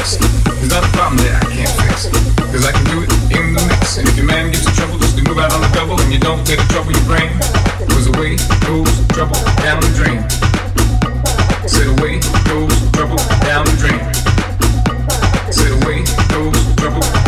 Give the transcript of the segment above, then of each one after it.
fix. There's not a problem that I can't fix. Cause I can do it in the mix. And if your man gets in trouble, just to move out on the double and you don't take the trouble your brain. Cause away goes trouble down the drain. Said away goes trouble down the drain. Said away goes trouble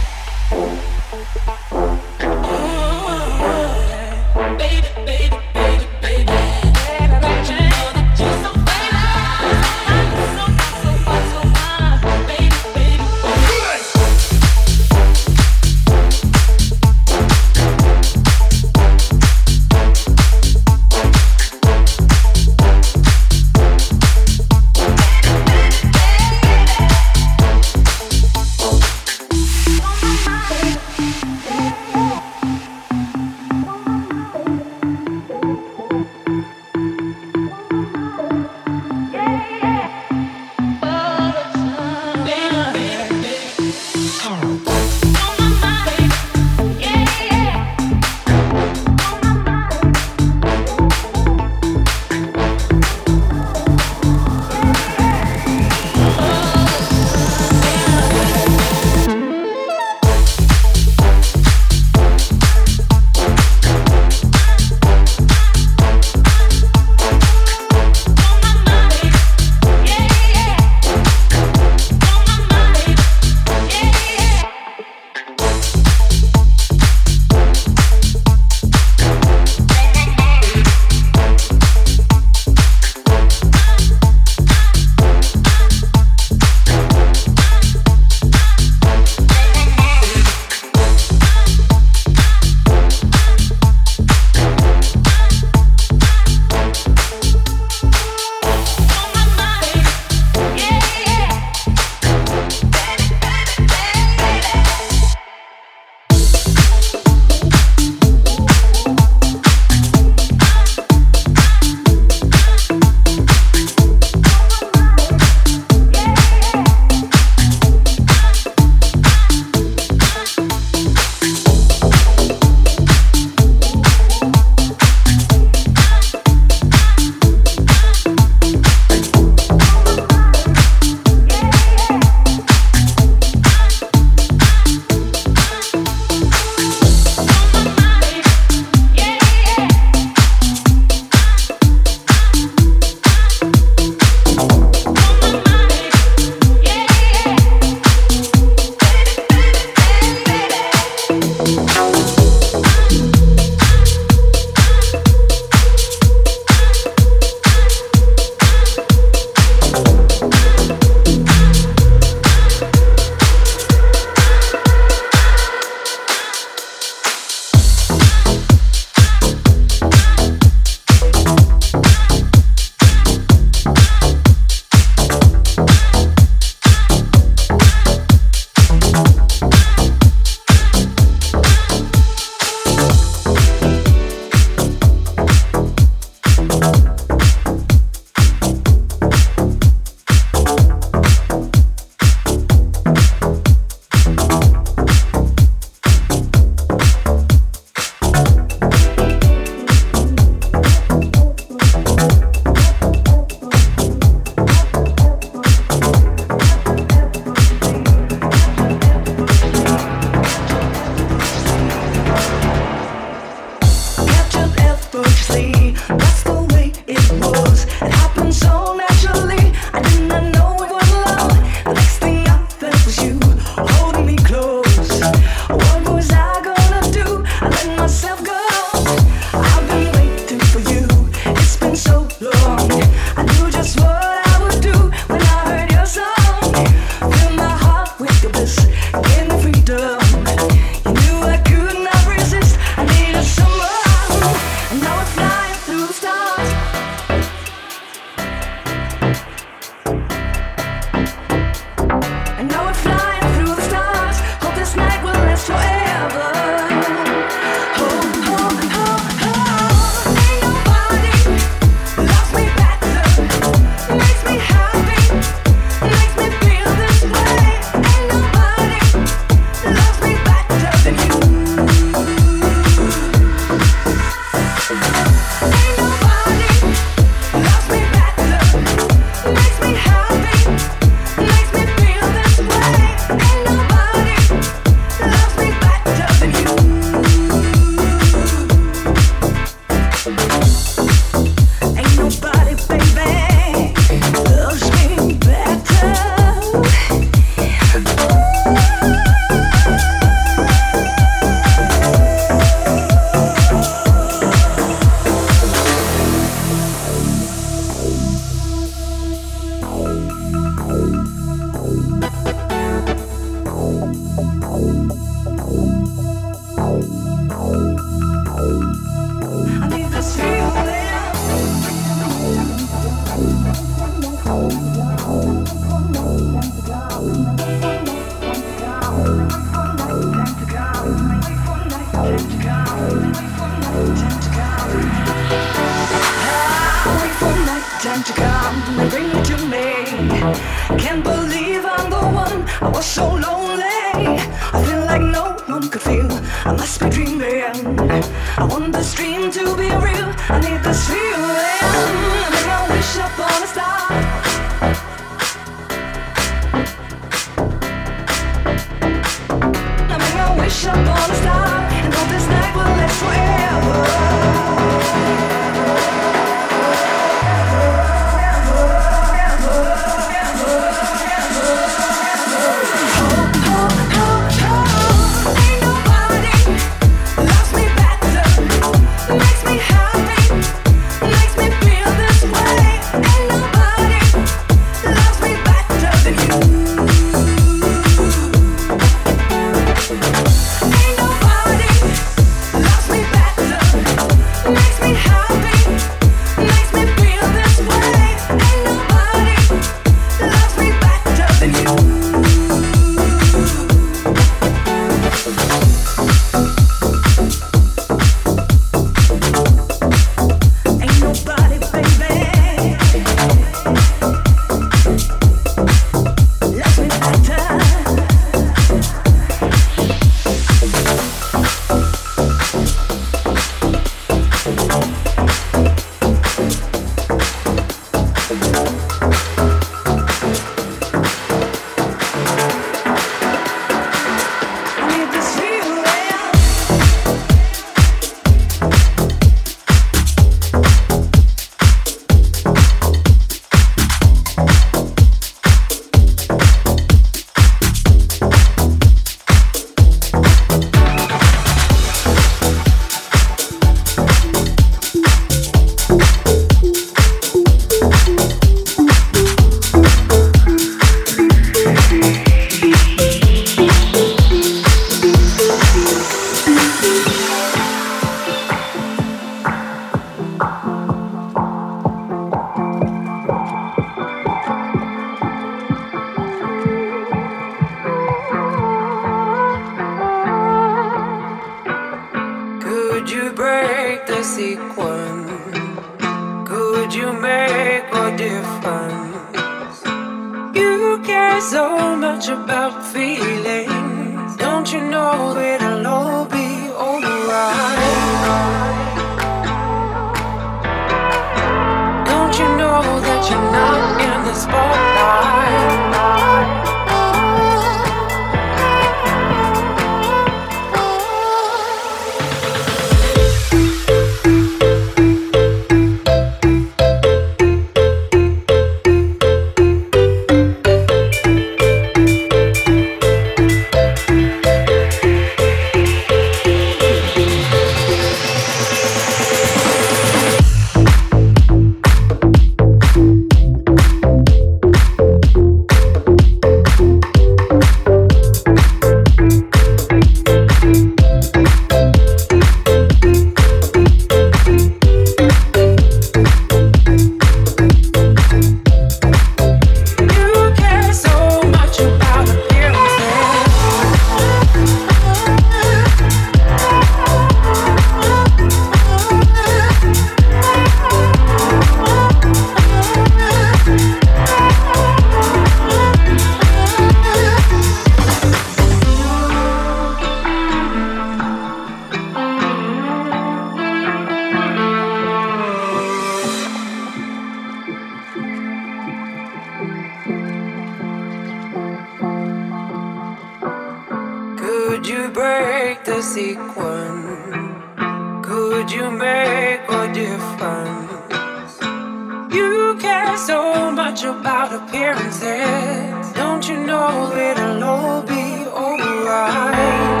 care so much about appearances. Don't you know it'll all be alright?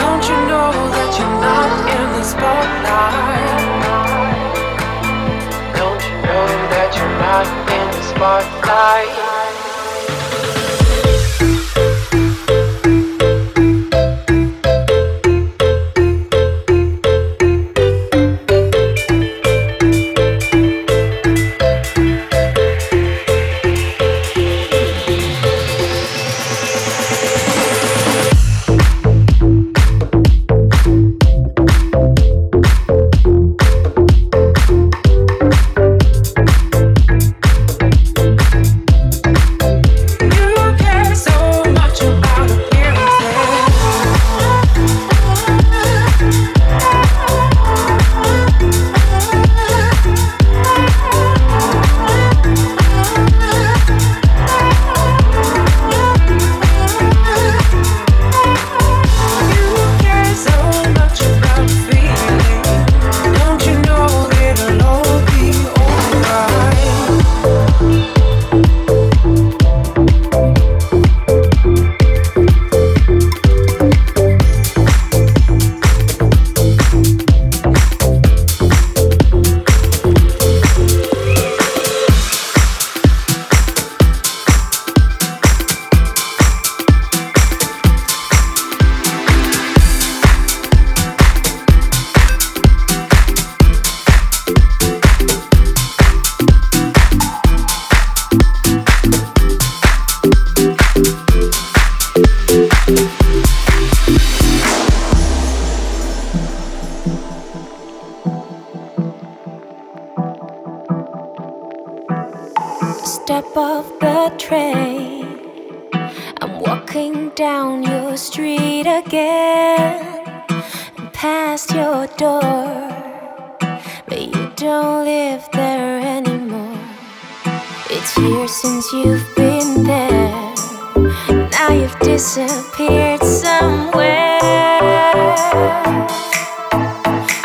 Don't you know that you're not in the spotlight? Don't you know that you're not in the spotlight?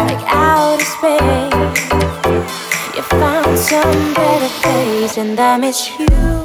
like outer space. You found some better place, and I miss you.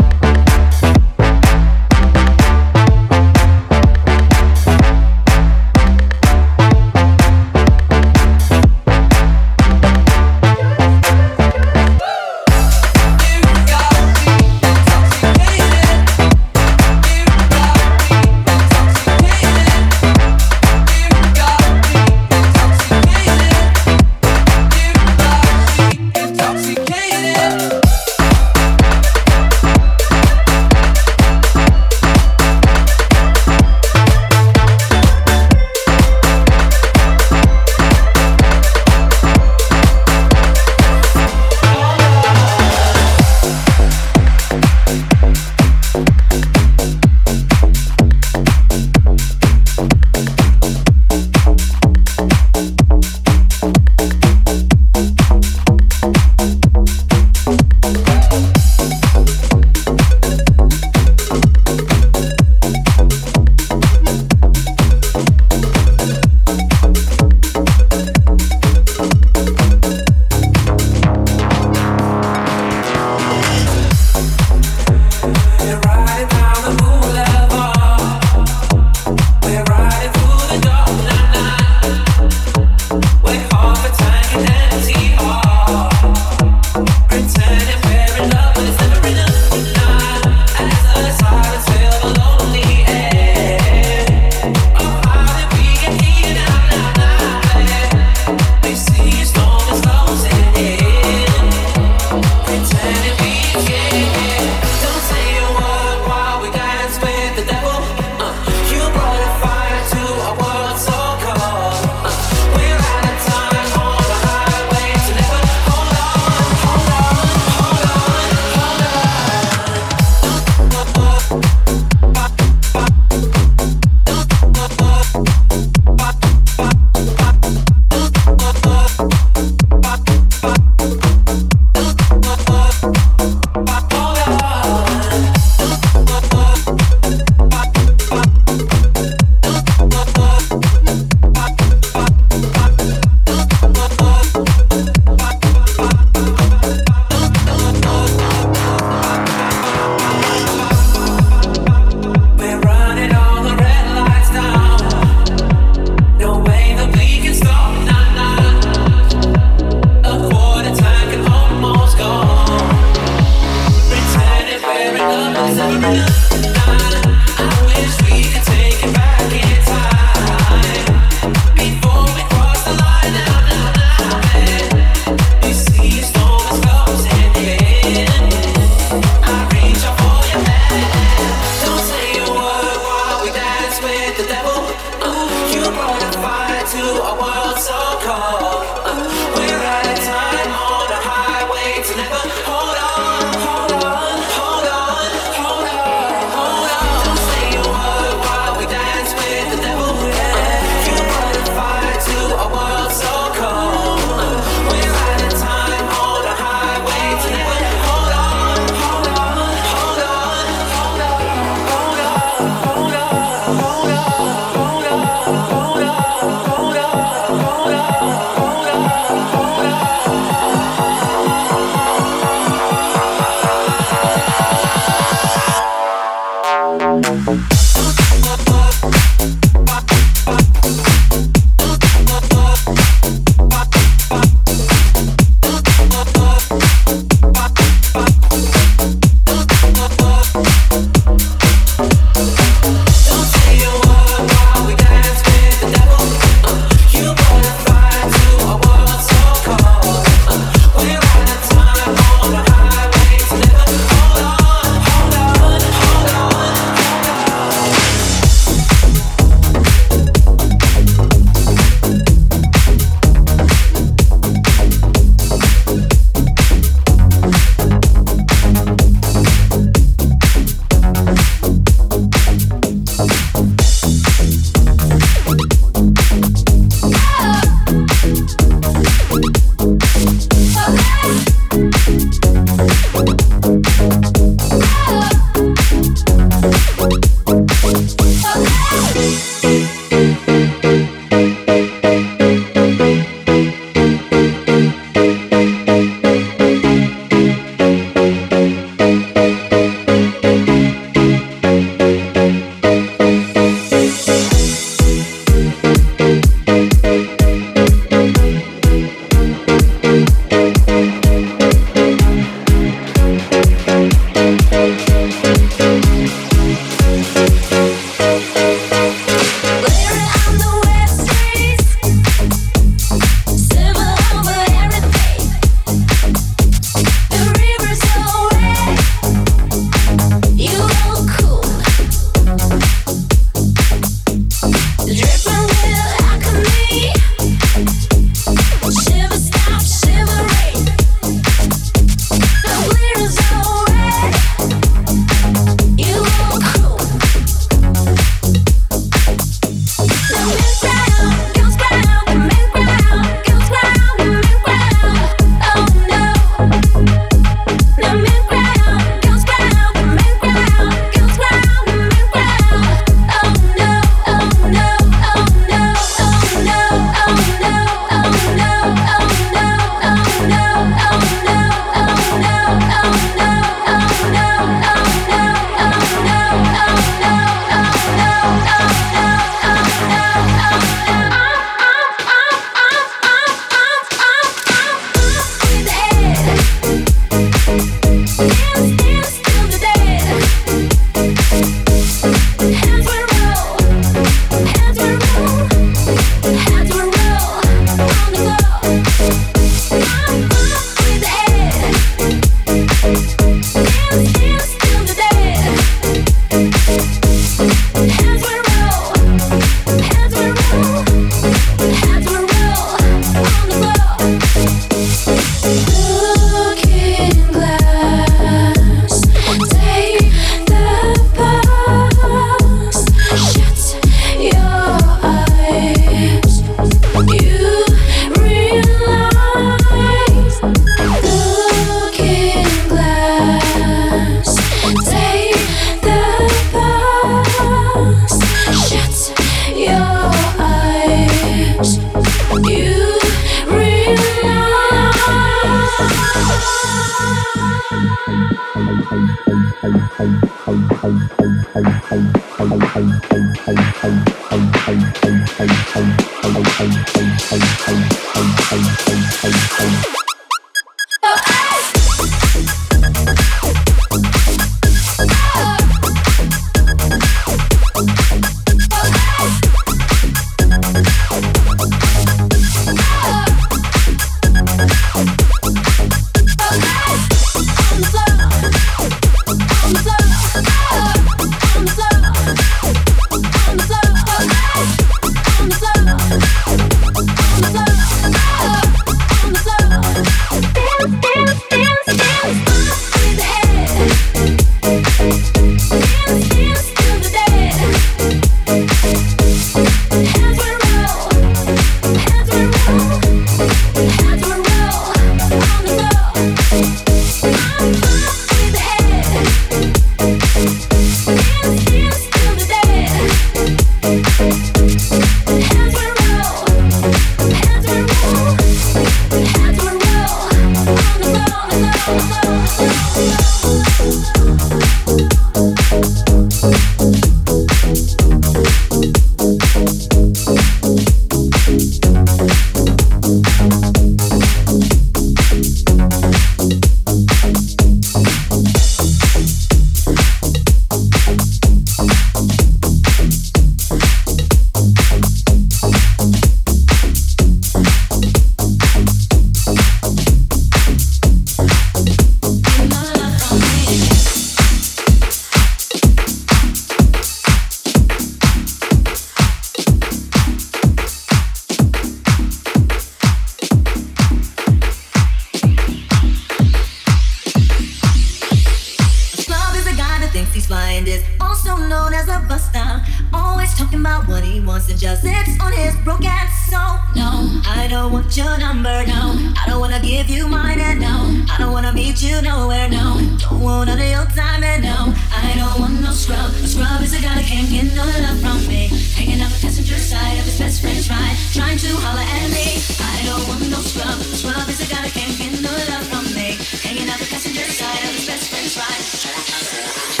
your number no. I don't wanna give you mine and no. I don't wanna meet you nowhere no. Don't want none of your time and no. I don't want no scrub. A scrub is a guy that can't get no love from me. Hanging out the passenger side of his best friend's ride, trying to holler at me. I don't want no scrub. A scrub is a guy that can't get no love from me. Hanging out the passenger side of his best friend's ride.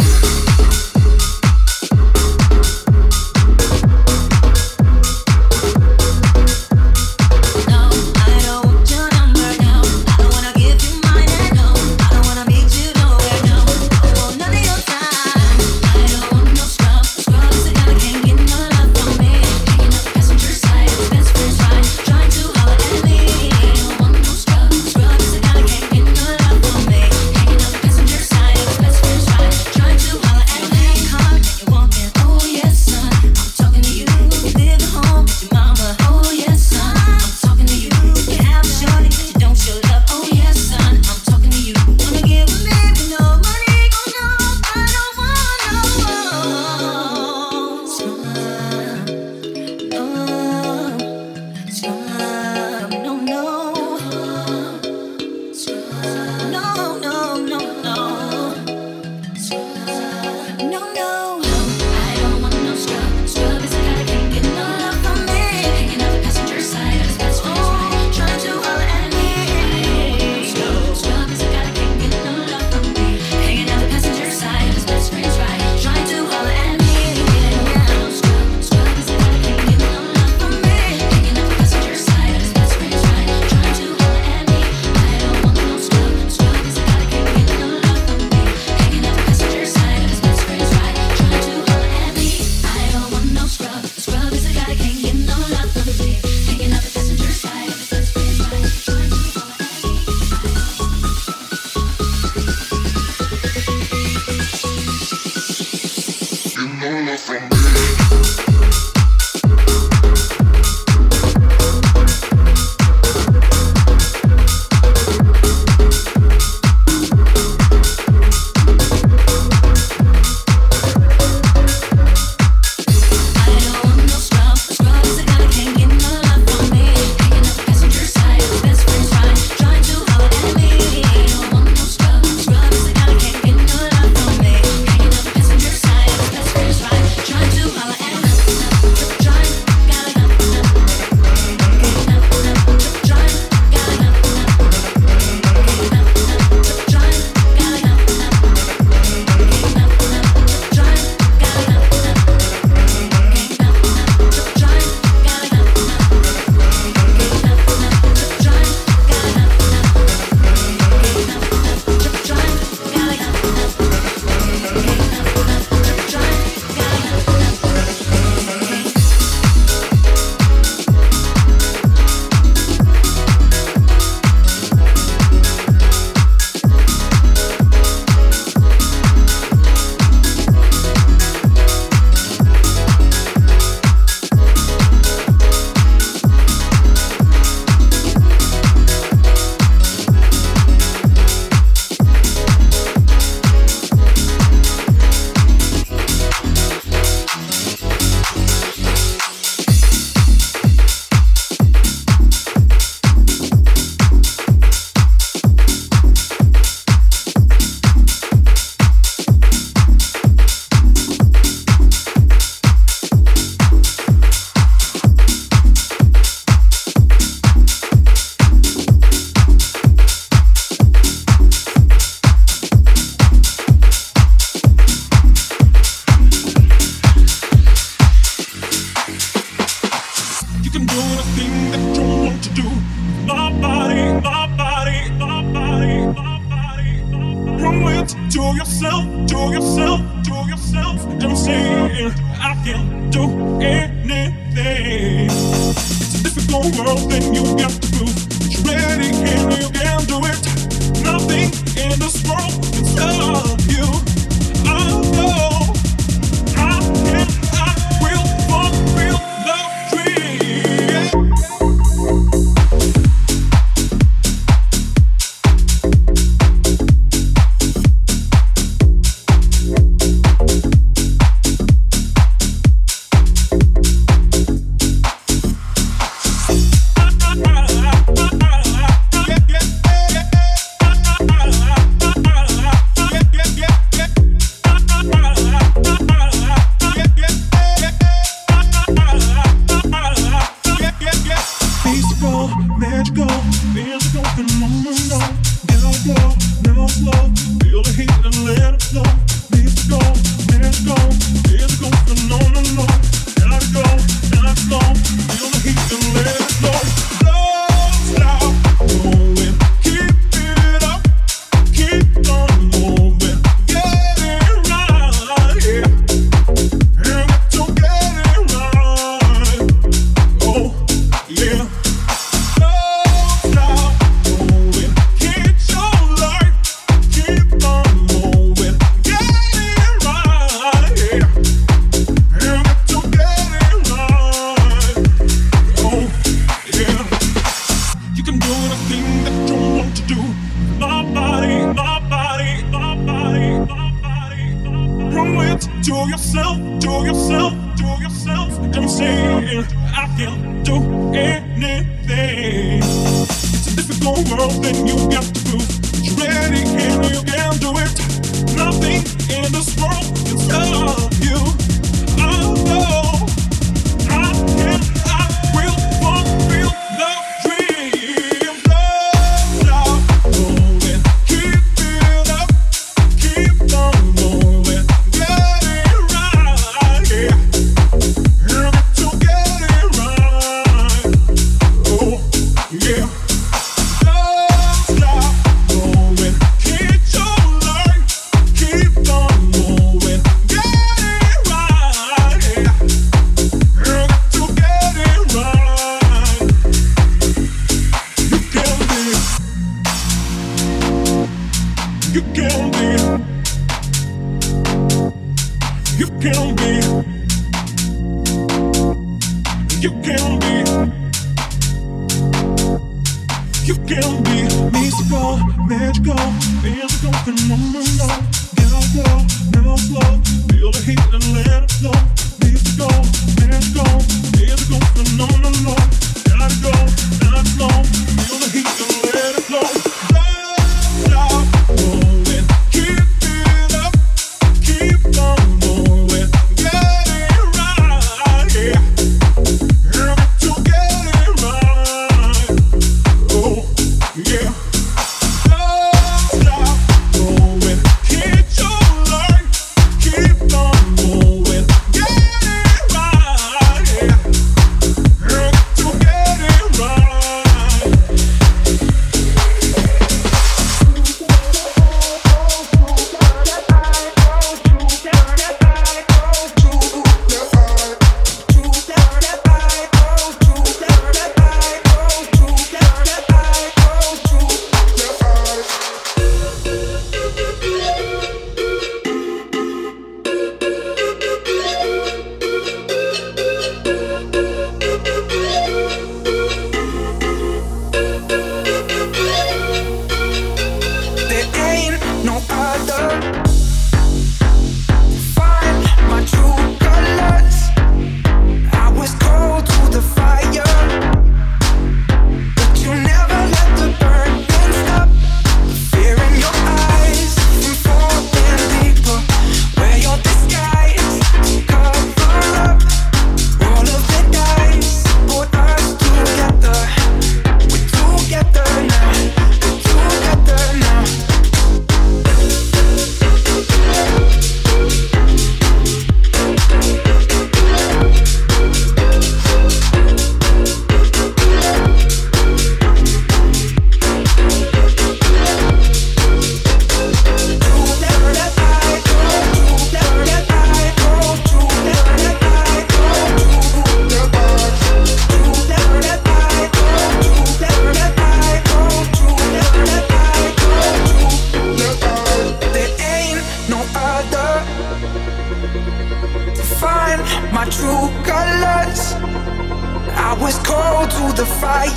Yeah.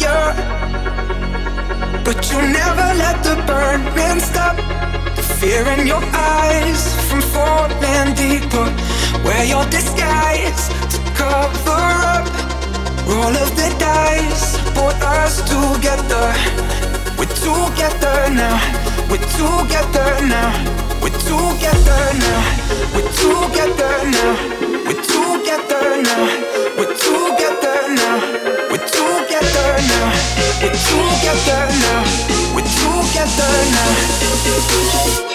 Fire, but you never let the burning stop. The fear in your eyes from falling deeper. Wear your disguise to cover up. Roll of the dice, put us together. We're together now. We're together now. We're together now. We're together now. We're together together now. We're together now. We're together now.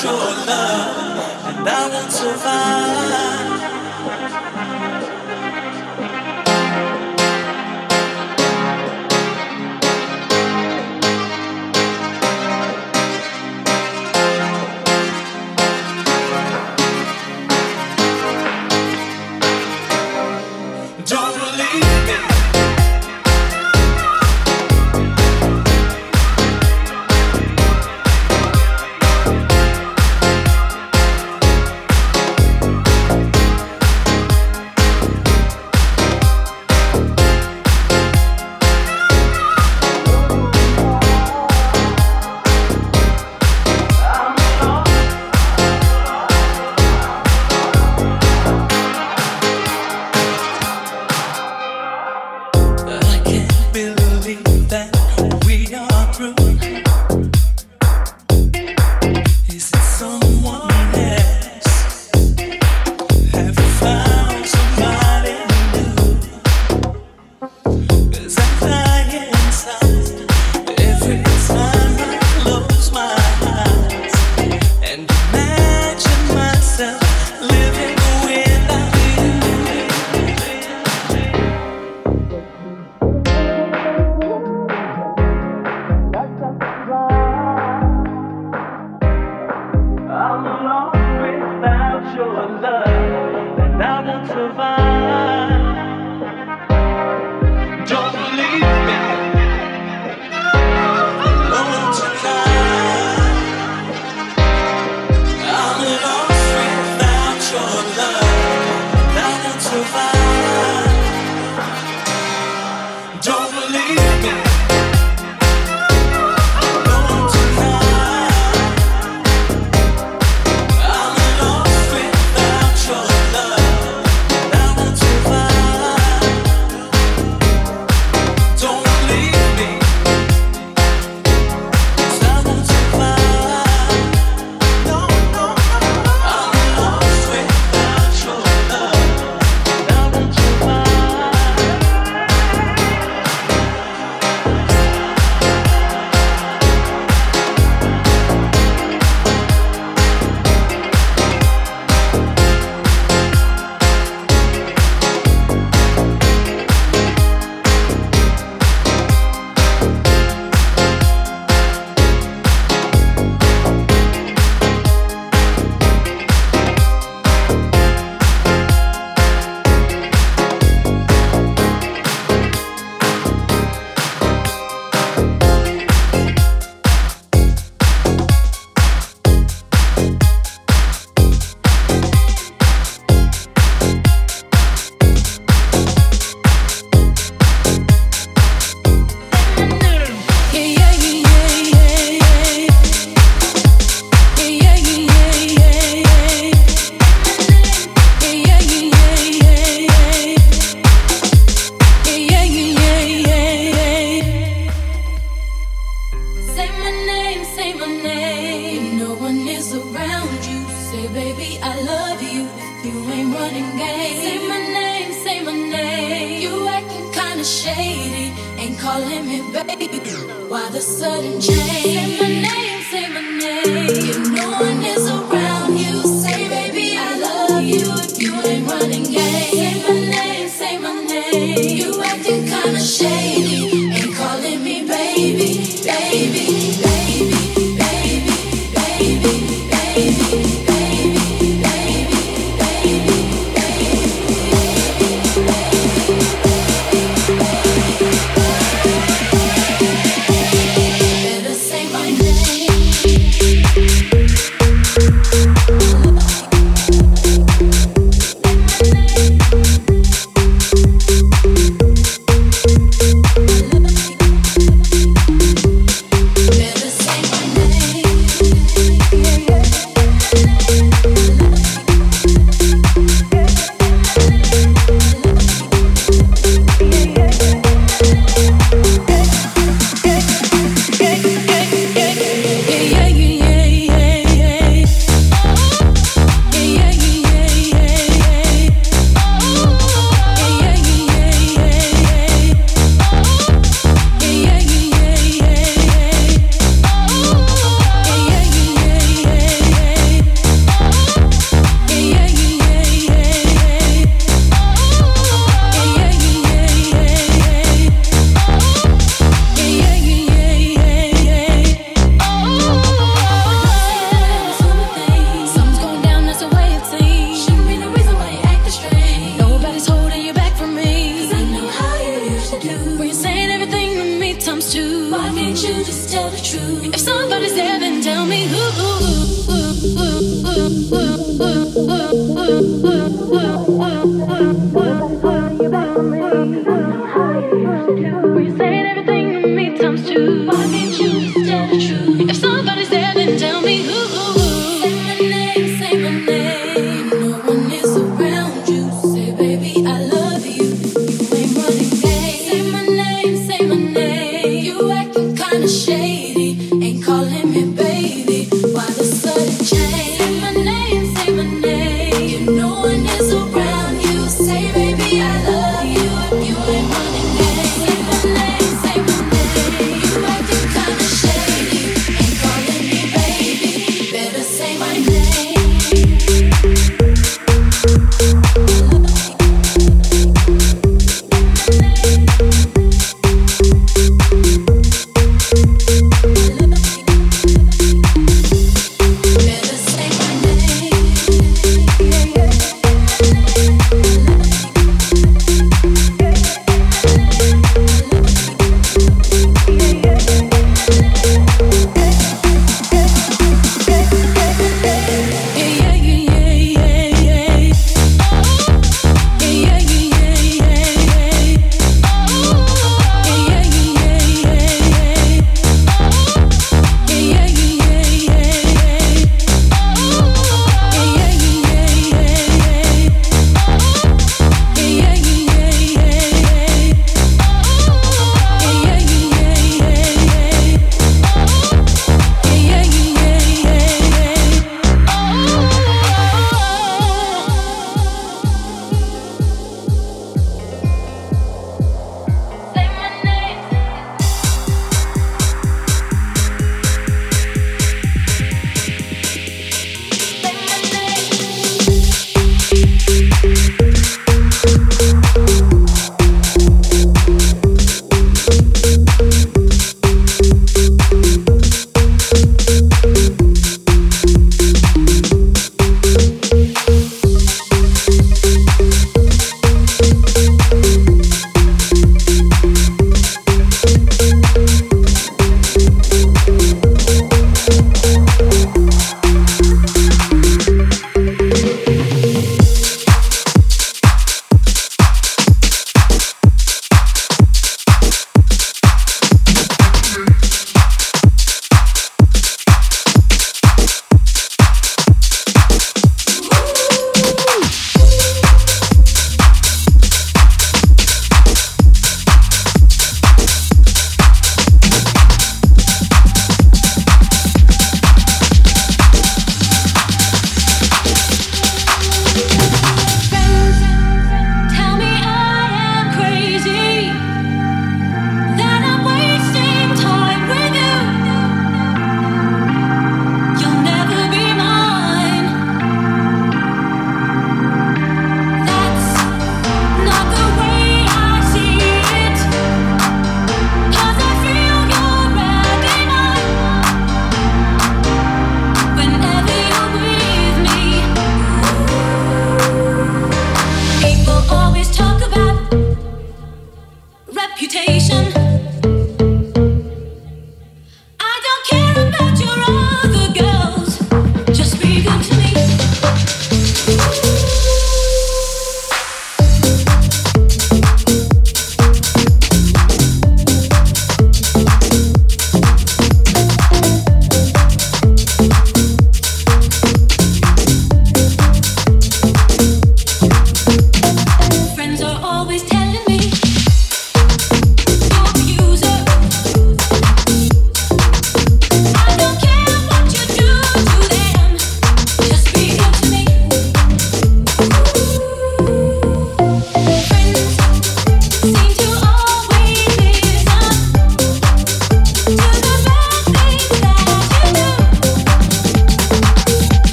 You acting